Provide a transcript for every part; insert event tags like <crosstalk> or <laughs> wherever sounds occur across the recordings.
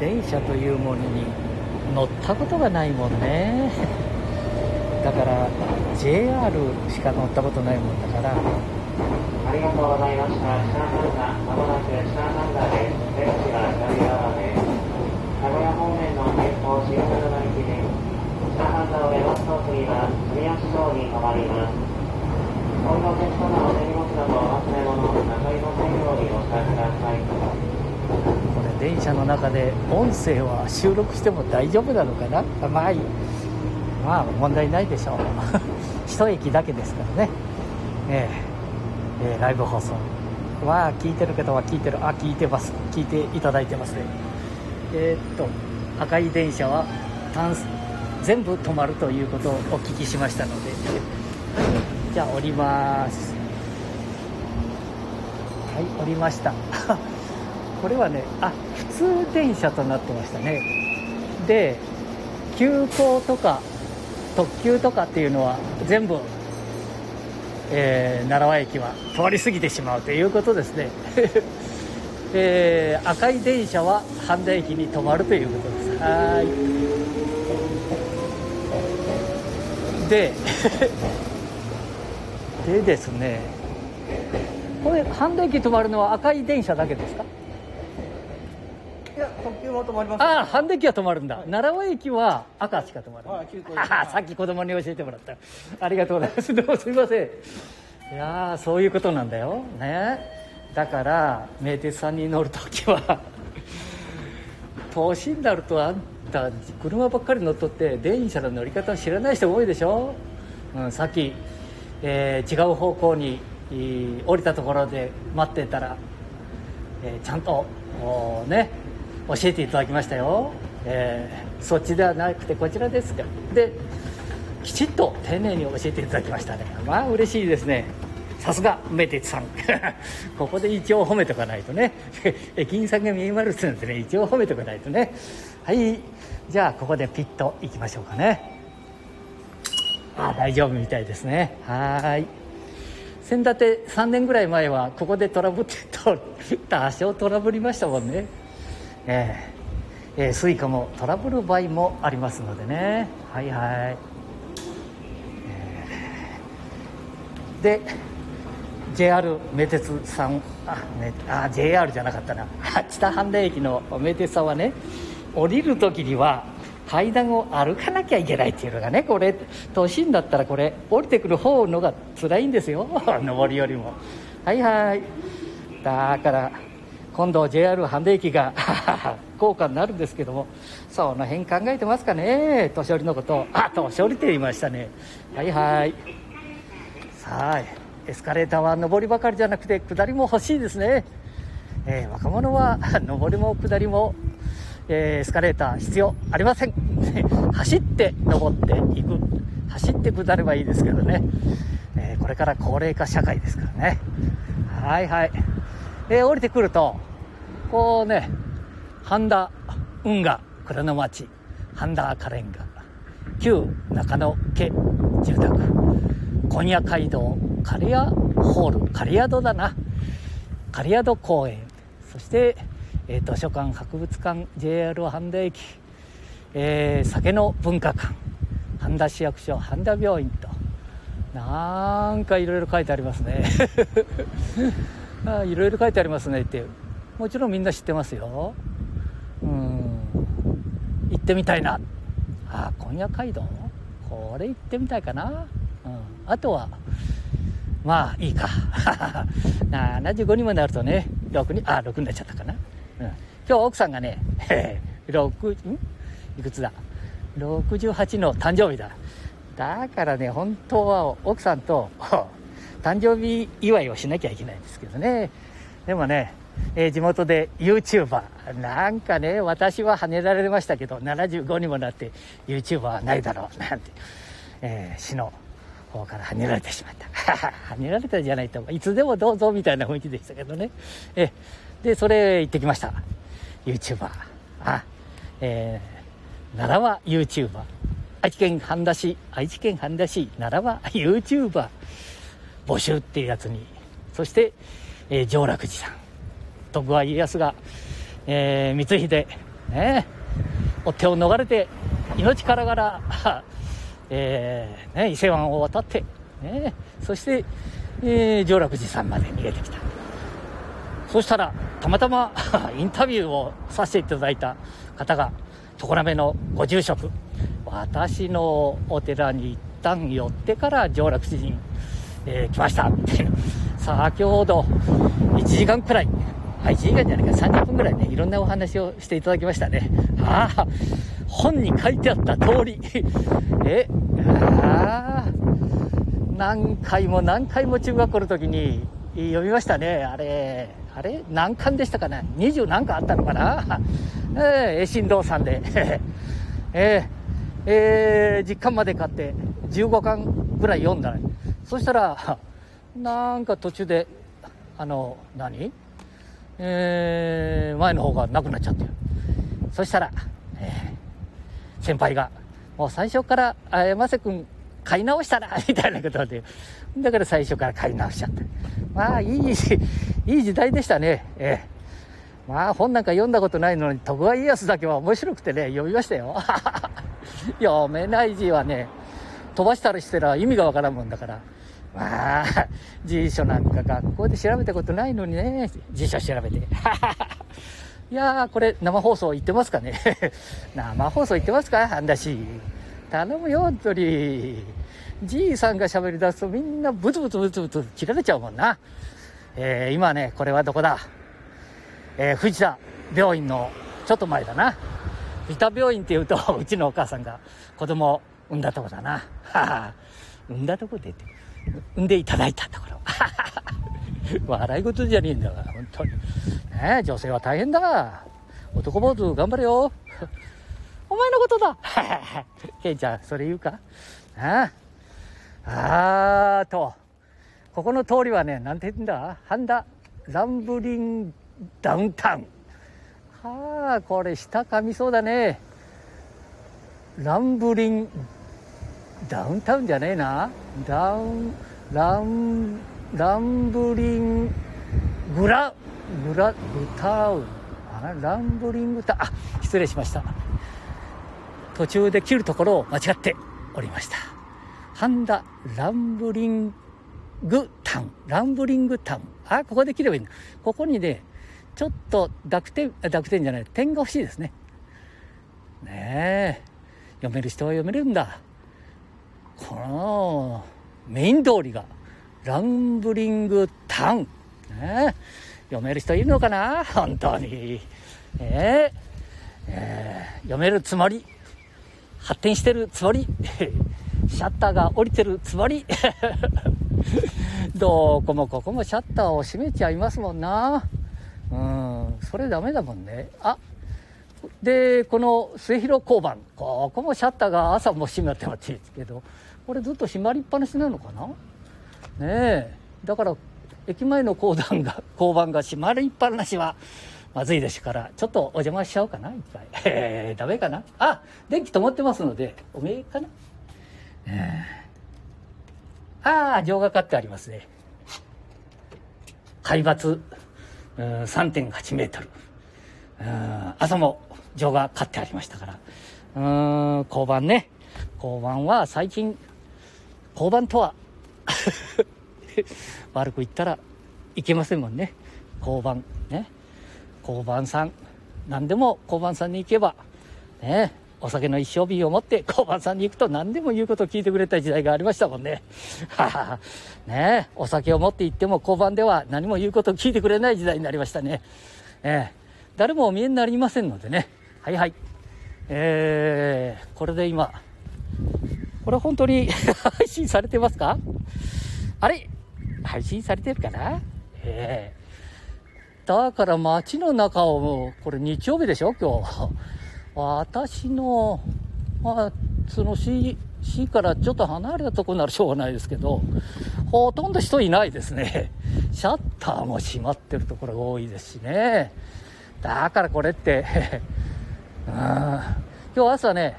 電車というものに乗ったことがないもんね <laughs> だから JR しか乗ったことないもんだからありがとうございました。下半田、まもなく下半田です。出口が左側です。名古屋方面の前方新鶴の駅で、下半田を出ますと次は住吉町に停まります。お降りのお客様お手荷物などお忘れ物、なさいませんようにお伝えください。電車の中で音声は収録しても大丈夫なのかな？まあいまあ問題ないでしょう。<laughs> 一駅だけですからね。ええ。えーライブ放送。まあ聞いてる方は聞いてる。あ聞いてます。聞いていただいてますね。えーっと赤い電車は単全部止まるということをお聞きしましたので。じゃあ降ります。はい降りました。<laughs> これはねあ普通電車となってましたね。で急行とか特急とかっていうのは全部、えー奈良駅は通り過ぎてしまうということですね、<laughs> えー赤い電車は半田駅に止まるということです。はーい。ででですねこれ半田駅止まるのは赤い電車だけですか？特急も止まりますああ、半田駅は止まるんだ。奈良尾駅は赤しか止まらない。ああさっき子供に教えてもらった。ありがとうございます。どうもすみません。いやーそういうことなんだよ。ね。だから、名鉄さんに乗るときは、<laughs> 年になるとあんた、車ばっかり乗っとって、電車の乗り方を知らない人多いでしょ。うん、さっき、えー違う方向に、えー降りたところで待ってたら、えーちゃんとね教えていただきましたよ、えーそっちではなくてこちらですか。できちっと丁寧に教えていただきましたね。まあ嬉しいですね。さすが名鉄さん。<laughs> ここで一応褒めとかないとね。<laughs> 駅員さんが見えまるってなんてね一応褒めとかないとね。はい。じゃあここでピッと行きましょうかね。あ大丈夫みたいですね。はい。先立て3年ぐらい前はここでトラブって <laughs> 多少トラブりましたもんね。えええースイカもトラブる場合もありますのでね。はいはい、えーで JR 名鉄さんあ,、ね、あ JR じゃなかったな。あ知多半田駅の名鉄さんはね降りる時には階段を歩かなきゃいけないっていうのがねこれ都心だったらこれ降りてくる方のが辛いんですよ。<laughs> 上りよりも。はいはい。だから今度 JR 半田駅が <laughs> 高価になるんですけどもその辺考えてますかね。年寄りのこと。あ年寄りって言いましたね。はいはい。さあエスカレーターは上りばかりじゃなくて下りも欲しいですね、えー若者は <laughs> 上りも下りも、えーエスカレーター必要ありません。<laughs> 走って登っていく。走って下ればいいですけどね、えーこれから高齢化社会ですからね。はいはい、えー降りてくるとこうね半田運河蔵の町半田赤レンガ旧中野家住宅今夜街道刈谷ホール刈谷戸だな刈谷戸公園そして、えー図書館博物館 JR 半田駅、えー酒の文化館半田市役所半田病院となんかいろいろ書いてありますね。あいろいろ書いてありますねって。もちろんみんな知ってますよ。うん。行ってみたいな。あ今夜街道？これ行ってみたいかな、うん、あとはまあいいか。<laughs> 75にもなるとね6にあ6になっちゃったかな、うん、今日奥さんがね <laughs> 6ん？いくつだ？68の誕生日だ。だからね本当は奥さんと <laughs> 誕生日祝いをしなきゃいけないんですけどね。でもね、えー地元で YouTuber なんかね私は跳ねられましたけど75にもなって YouTuber はないだろうなんて、えー市の方から跳ねられてしまった。<laughs> 跳ねられたじゃないといつでもどうぞみたいな雰囲気でしたけどね。えでそれ行ってきました。YouTuber あえー奈良は YouTuber 愛知県半田市。愛知県半田市。奈良は YouTuber 募集っていうやつに。そして、えー上洛寺さん。徳川家康が、えー光秀ね追っ手を逃れて命からがら、<laughs> えーね、伊勢湾を渡って、ね、そして、えー上楽寺さんまで逃げてきた。そしたらたまたま <laughs> インタビューをさせていただいた方が常滑のご住職私のお寺に一旦寄ってから上楽寺に、えー来ました。っていう先ほど1時間くらいあ1時間じゃないか30分くらいねいろんなお話をしていただきましたね。ああ本に書いてあった通り。<laughs> えああ何回も何回も中学校の時に読みましたね。あれあれ何巻でしたかね20何巻あったのかな？<laughs> ええ新郎さんで。え <laughs> ええー実巻まで買って15巻ぐらい読んだそしたら <laughs> なんか途中であの何？えー前の方がなくなっちゃって。るそしたら、えー先輩がもう最初からあ山瀬君買い直したら <laughs> みたいなことで。だから最初から買い直しちゃったまあいいいい時代でしたね。ええまあ本なんか読んだことないのに徳川家康だけは面白くてね読みましたよ。<laughs> 読めない字はね飛ばしたりしてら意味がわからんもんだから。まあ辞書なんか学校で調べたことないのにね。辞書調べて。<laughs> いやーこれ生放送行ってますかね。<laughs> 生放送行ってますか？あんだし。頼むよ本当に。じいさんが喋り出すとみんなブツブツブツブツ切られちゃうもんな。えー今ねこれはどこだ？えー藤田病院のちょっと前だな。藤田病院っていうと <laughs> うちのお母さんが子供を産んだとこだな。はは。産んだとこでって。産んでいただいたところ。<laughs> 笑い事じゃねえんだから本当に。ね女性は大変だ。男坊主頑張れよ。<laughs> お前のことだ。<laughs> ケンちゃんそれ言うか？ああ。あーと。ここの通りはねなんて言うんだ？半田ランブリンダウンタウン。はあこれ下噛みそうだね。ランブリンダウンタウンじゃねえな。ダウンランランブリングラグラグタウン。あランブリングタあ失礼しました。途中で切るところを間違っておりました。ハンダランブリングタウン。ランブリングタウン。あここで切ればいいんだ。ここにねちょっと濁点濁点じゃない。点が欲しいですね。ねえ。読める人は読めるんだ。このメイン通りがランブリングタウン、ね、読める人いるのかな？本当に、ええええ読めるつもり。発展してるつもり。<laughs> シャッターが降りてるつもり。<laughs> どこもここもシャッターを閉めちゃいますもんな。うん。それダメだもんね。あでこの末広交番ここもシャッターが朝も閉まってますけどこれずっと閉まりっぱなしなのかな？ねえ。だから駅前の交番が <laughs> 交番が閉まりっぱなしはまずいですからちょっとお邪魔しちゃおうかないっぱい、<laughs> えー、ダメかな？あ電気灯ってますのでおめえかな、えー、ああ情がかってありますね。海抜3.8メートル。朝も情が買ってありましたからうーん交番ね交番は最近交番とは <laughs> 悪く言ったらいけませんもんね交番ね交番さん何でも交番さんに行けばねお酒の一升瓶を持って交番さんに行くと何でも言うことを聞いてくれた時代がありましたもんね。は <laughs> はねお酒を持って行っても交番では何も言うことを聞いてくれない時代になりましたね。ええ誰もお見えになりませんのでね。はいはい。えー、これで今、これ本当に <laughs> 配信されてますか？あれ？配信されてるかな？ええだから街の中をもう、これ日曜日でしょ？今日。<laughs> 私の、まあ、その市、市からちょっと離れたところならしょうがないですけど、ほとんど人いないですね。<laughs> シャッターも閉まってるところが多いですしね。だからこれって、今日朝ね、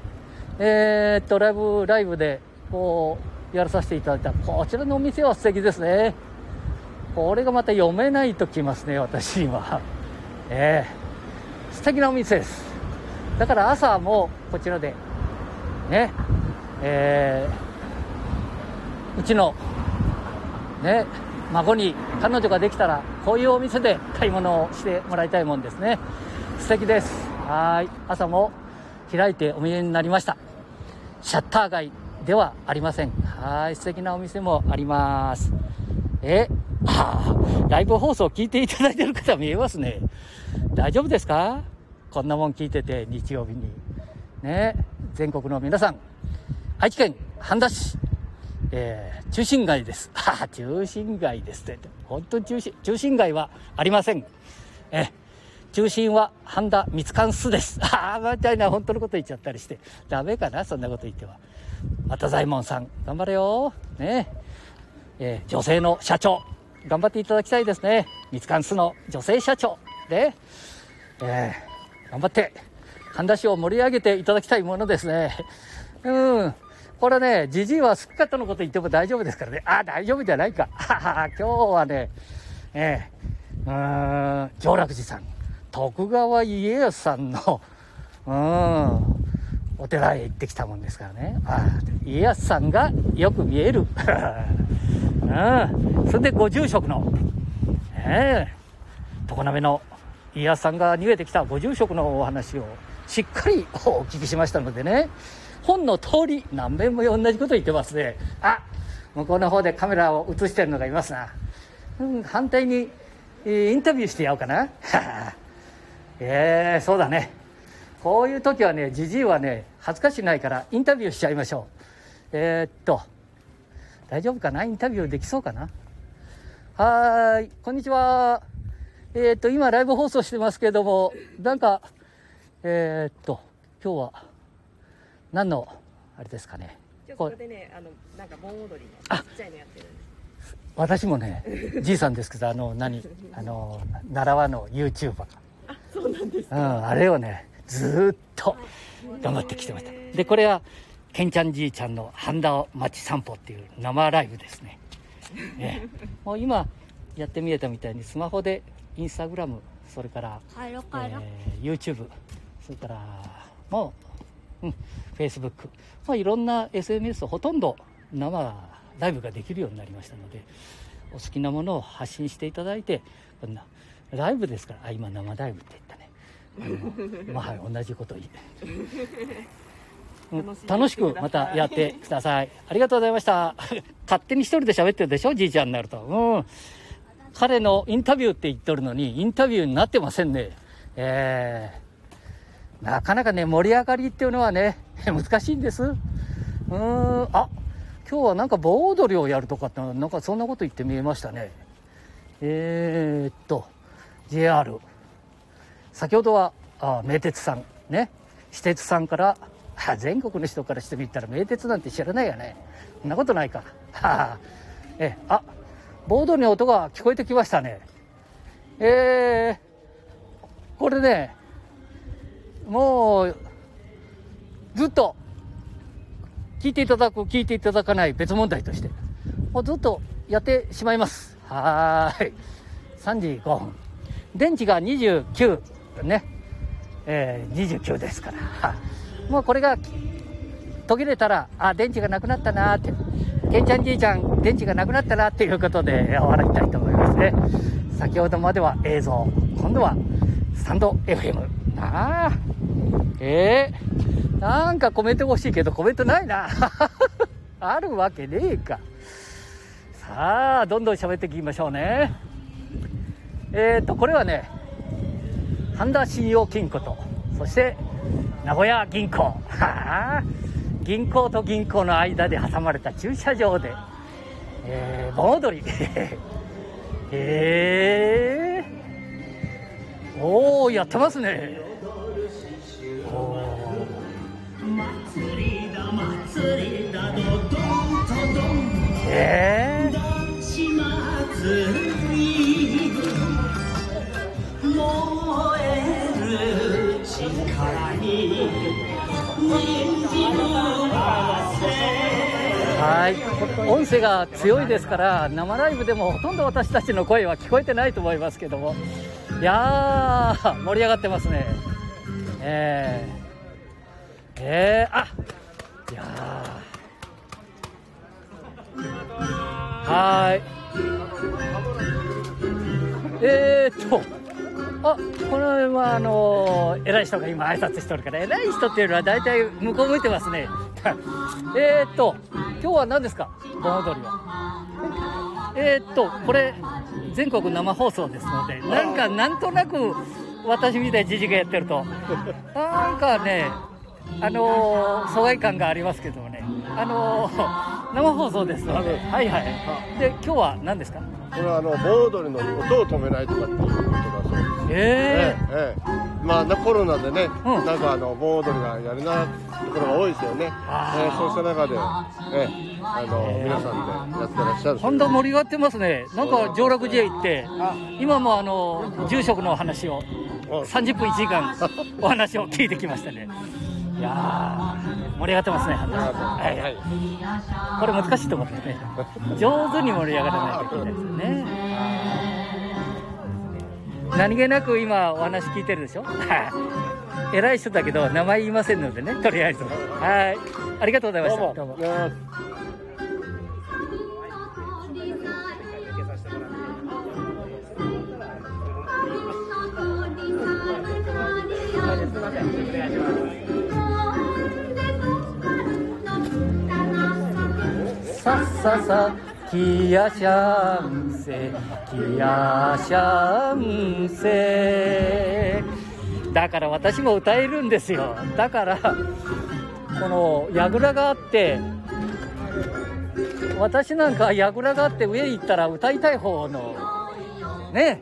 えーっと、ライブ、ライブで、こう、やらさせていただいた、こちらのお店は素敵ですね。これがまた読めないときますね、私には。<laughs> ええ素敵なお店です。だから朝もこちらでねえーうちのね孫に彼女ができたらこういうお店で買い物をしてもらいたいもんですね素敵ですはい。朝も開いてお見えになりました。シャッター街ではありません。はい。素敵なお店もあります。えああライブ放送聞いていただいてる方見えますね。大丈夫ですか？こんなもん聞いてて日曜日に。ね。全国の皆さん愛知県半田市。えー、中心街です。あ <laughs> 中心街ですって。本当に中心、中心街はありません。え、中心は半田三貫巣です。<laughs> ああ、みたいな本当のこと言っちゃったりして。ダメかなそんなこと言っては。また左衛門さん、頑張れよ。ねえー、女性の社長、頑張っていただきたいですね。三貫巣の女性社長。ねえー、頑張って、半田市を盛り上げていただきたいものですね。うん。これね、じじいは好き方のこと言っても大丈夫ですからね。ああ、大丈夫じゃないか。は <laughs> は今日はね、ええうーん、上楽寺さん、徳川家康さんの、うん、お寺へ行ってきたもんですからね。家康さんがよく見える。<laughs> うん、それでご住職の、ええ常滑の家康さんが逃げてきたご住職のお話をしっかり <laughs> お聞きしましたのでね。本の通り何遍も同じこと言ってますねあ向こうの方でカメラを映してるのがいますな、うん、反対に、インタビューしてやろうかな <laughs> えー、そうだね。こういう時はねじじいはね恥ずかしないからインタビューしちゃいましょう。えー、っと大丈夫かな？インタビューできそうかな？はいこんにちは。えー、っと今ライブ放送してますけれどもなんかえー、っと今日は何のあれですかね？ここでねあのなんか盆踊りのちっちゃいのやってるんです。私もねじいさんですけどあの何？あの奈良和の YouTuber あそうなんですうんあれをねずっと頑張ってきてました。でこれはけんちゃんじいちゃんの半田町散歩っていう生ライブですね。ねもう今やってみえたみたいにスマホでインスタグラムそれから、えー、YouTube それからもううん、Facebook、まあ、いろんな SNS ほとんど生ライブができるようになりましたのでお好きなものを発信していただいてこんなライブですから。あ今生ライブって言ったね、うん、<laughs> まあ、はい、同じこと言う、うん、楽しくまたやってください。ありがとうございました。勝手に一人で喋ってるでしょ？じいちゃんになると、うん、彼のインタビューって言っとるのにインタビューになってませんね。えーなかなかね、盛り上がりっていうのはね、<laughs> 難しいんです。うーん、あ、今日はなんか盆踊りをやるとかって、なんかそんなこと言って見えましたね。えー、っと、JR。先ほどは、あ名鉄さん、ね、私鉄さんから、全国の人からしてみたら名鉄なんて知らないよね。そんなことないか。あ、え、あ、盆踊りの音が聞こえてきましたね。えー、これね、もう、ずっと、聞いていただく、聞いていただかない別問題として、もうずっとやってしまいます。はーい。3時5分。電池が29、ね。えー、29ですから。<laughs> もうこれが途切れたら、あ、電池がなくなったなーって。けんちゃんじいちゃん、電池がなくなったなっていうことで終わりたいと思いますね。先ほどまでは映像、今度はスタンド FM。ああ。えー、なんかコメント欲しいけどコメントないな。<laughs> あるわけねえか。さあ、どんどん喋っていきましょうね。えっ、ー、と、これはね、半田信用金庫と、そして名古屋銀行。<laughs> 銀行と銀行の間で挟まれた駐車場で、えー、盆踊り。<laughs> えー、おおやってますね。い。音声が強いですから生ライブでもほとんど私たちの声は聞こえてないと思いますけども。いやー盛り上がってますね。えーえー、あいやー。はい。えー、っとあこの辺はあのー偉い人が今挨拶してるから偉い人っていうのは大体向こう向いてますね。<laughs> えっと今日は何ですか？盆踊りは。えーっとこれ全国生放送ですのでなんかなんとなく私みたいなじじがやってると。なんかねあのー疎外感がありますけどもね。あのー生放送ですので。はいはい。で今日は何ですか？これはあの盆踊りの音を止めないとかっていうこと。えええええまあなコロナでね、うん。なんかあの盆踊りがやれないところが多いですよね。ええそうした中で、ええあの皆さんでやってらっしゃる。本当盛り上がってますね。なんか上洛寺へ行って今もあの住職の話を30分1時間お話を聞いてきましたね。いやー盛り上がってますね。はいはい。これ難しいところですね。上手に盛り上がらないといけないですよね何気なく今お話聞いてるでしょ？<laughs> 偉い人だけど名前言いませんのでねとりあえず。はい。ありがとうございました。どうも。ねさっささきやしゃんせきやしゃんせだから私も歌えるんですよ。だからこの櫓があって私なんか櫓があって上行ったら歌いたい方のね。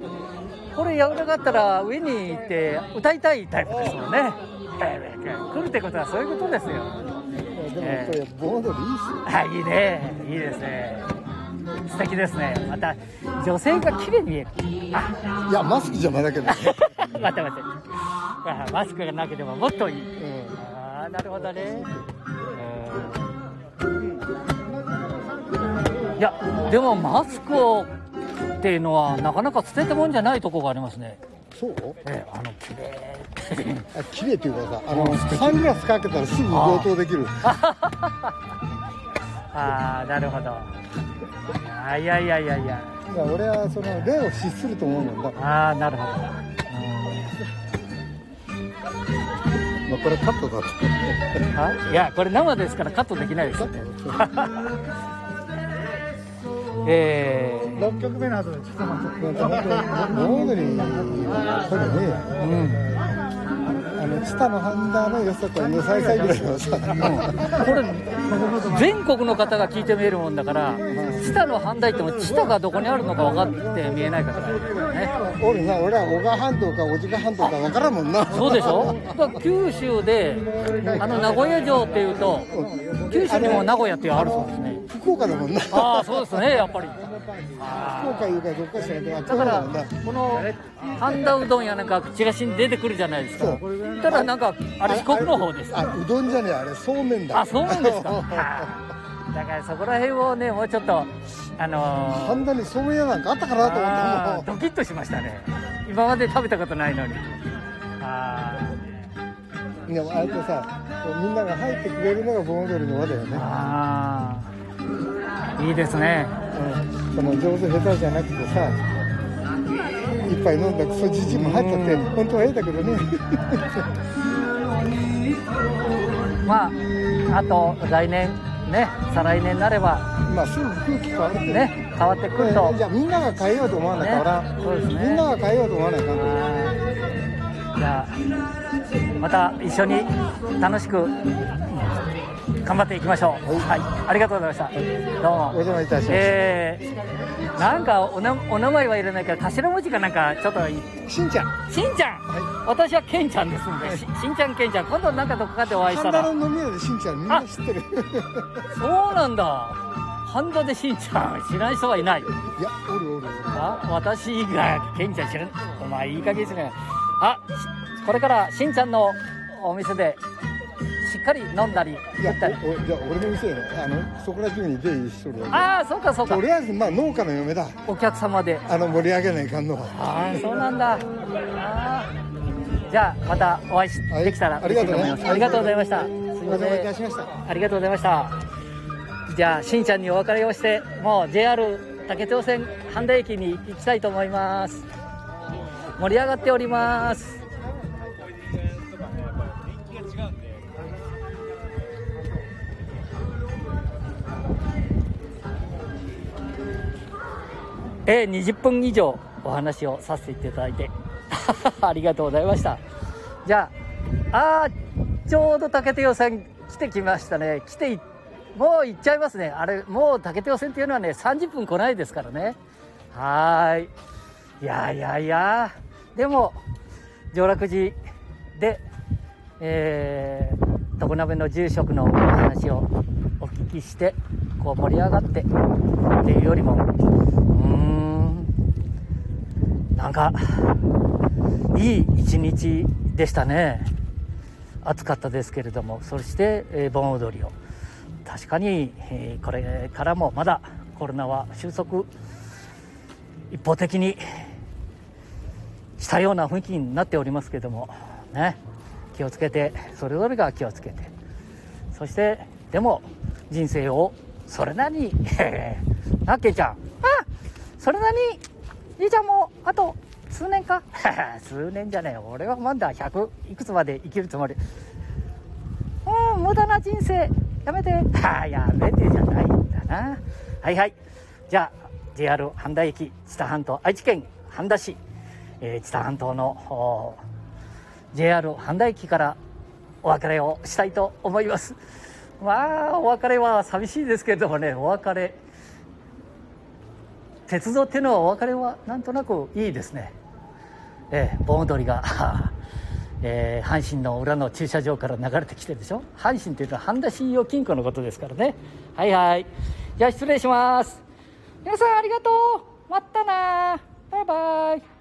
これ櫓があったら上に行って歌いたいタイプですよね。来るってことはそういうことですよ。でもこれ盆踊りいいっすよあいいね。いいですね素敵ですね。また女性が綺麗に見える。あいやマスク邪魔だけど <laughs> 待って待って。あマスクがなければもっといい、ああなるほどね。うん。いやでもマスクをっていうのはなかなか捨てたもんじゃないとこがありますね。そう？ええあの綺麗 <laughs> あ綺麗っていうかさあのサングラスかけたらすぐ強盗できる <laughs> ああなるほど。あいやいやいやいや。いや俺はその例を失すると思うもんだ、ああなるほど。まあ、これカットだとあいやこれ生ですからカットできないですよ。えー。6曲目の後でちょっと待ってなんか本当盆踊りこれねうん。あのチタのハンダの良さと良さいさいぐらいのさ、これ全国の方が聞いて見えるもんだから知多の反対っても知多がどこにあるのか分かって見えないからね。俺な俺は小川半島か小鹿半島か分からんもんな。そうでしょ？九州であの名古屋城っていうと九州にも名古屋っていうのあるそうですね福岡だもんな。ああそうですねやっぱり。福岡いうかどっかしらだからこの半田うどんやなんかチラシに出てくるじゃないですか。ただなんかあれ四国の方ですあうどんじゃねえあれそうめんだ。あそうなんですか？はあだからそこら辺をねもうちょっとあのー半田にそうめん屋なんかあったかなと思ったドキッとしましたね。今まで食べたことないのに。あもんでもあえてさみんなが入ってくれるのが盆踊りの輪だよーね、あーいいですね。うん、その上手下手じゃなくてさ一杯飲んだクソじじいも入ったって本当はええだけどね。<laughs> まああと来年ね再来年になればまあすぐ空気変わるって。ね変わってくると、じゃあみんなが変えようと思わない変わらそうですね。みんなが変えようと思わないかんと。じゃあまた一緒に楽しく頑張っていきましょう。はい、ありがとうございました。どうも。お邪魔いたしました。えー、なんかおなお名前は入れないから頭文字かなんかちょっとしんちゃん。しんちゃん、私はけんちゃんですんで、ししんちゃんけんちゃん。今度なんかどこかでお会いしたら。半田の飲み屋でしんちゃんみんな知ってる。そうなんだ。半田でしんちゃん。知らん人はいない。いやおるおるあ私がケンちゃん知らん。お前いい加減ですねあしこれからしんちゃんのお店でしっかり飲んだり食ったり。じゃあ俺の店やね。あのそこら中に出入りしとるわ。ああそうかそうか。とりあえずまあ農家の嫁だ。お客様で。あの盛り上げないかんのは。ああそうなんだ。じゃあまたお会いしはいできたらありがとうね。嬉しいと思います。ありがとうございました。ことお邪魔いしました。ありがとうございました。じゃあしんちゃんにお別れをしてもう JR 竹豊線半田駅に行きたいと思います。盛り上がっておりますえー、20分以上お話をさせていただいて。<laughs> ありがとうございました。じゃああちょうど竹豊線来てきましたね。来てもう行っちゃいますね。あれもう竹豊線っていうのはね30分来ないですからね。はい。いやいやいや。でも上洛寺でえー、常鍋の住職のお話をお聞きしてこう盛り上がってっていうよりもなんかいい一日でしたね。暑かったですけれども。そして、え盆踊りを。確かに、えこれからもまだコロナは収束一方的にしたような雰囲気になっておりますけども。ね。気をつけてそれぞれが気をつけて。そしてでも人生をそれなりに <laughs> なっけちゃん。あそれなりにじいちゃんもあと数年か？<laughs> 数年じゃねえ俺はまだ100いくつまで生きるつもり？うん無駄な人生やめて。あ <laughs> やめてじゃないんだな。はいはい。じゃあ JR 半田駅知多半島愛知県半田市、えー知多半島のお JR 半田駅からお別れをしたいと思います。まあお別れは寂しいですけれどもねお別れ鉄道っていうのはお別れはなんとなくいいですね。えー、盆踊りが、<laughs> えー阪神の裏の駐車場から流れてきてるでしょ？阪神っていうのは半田信用金庫のことですからね。はいはい。じゃあ失礼します。皆さんありがとう。またなバイバイ。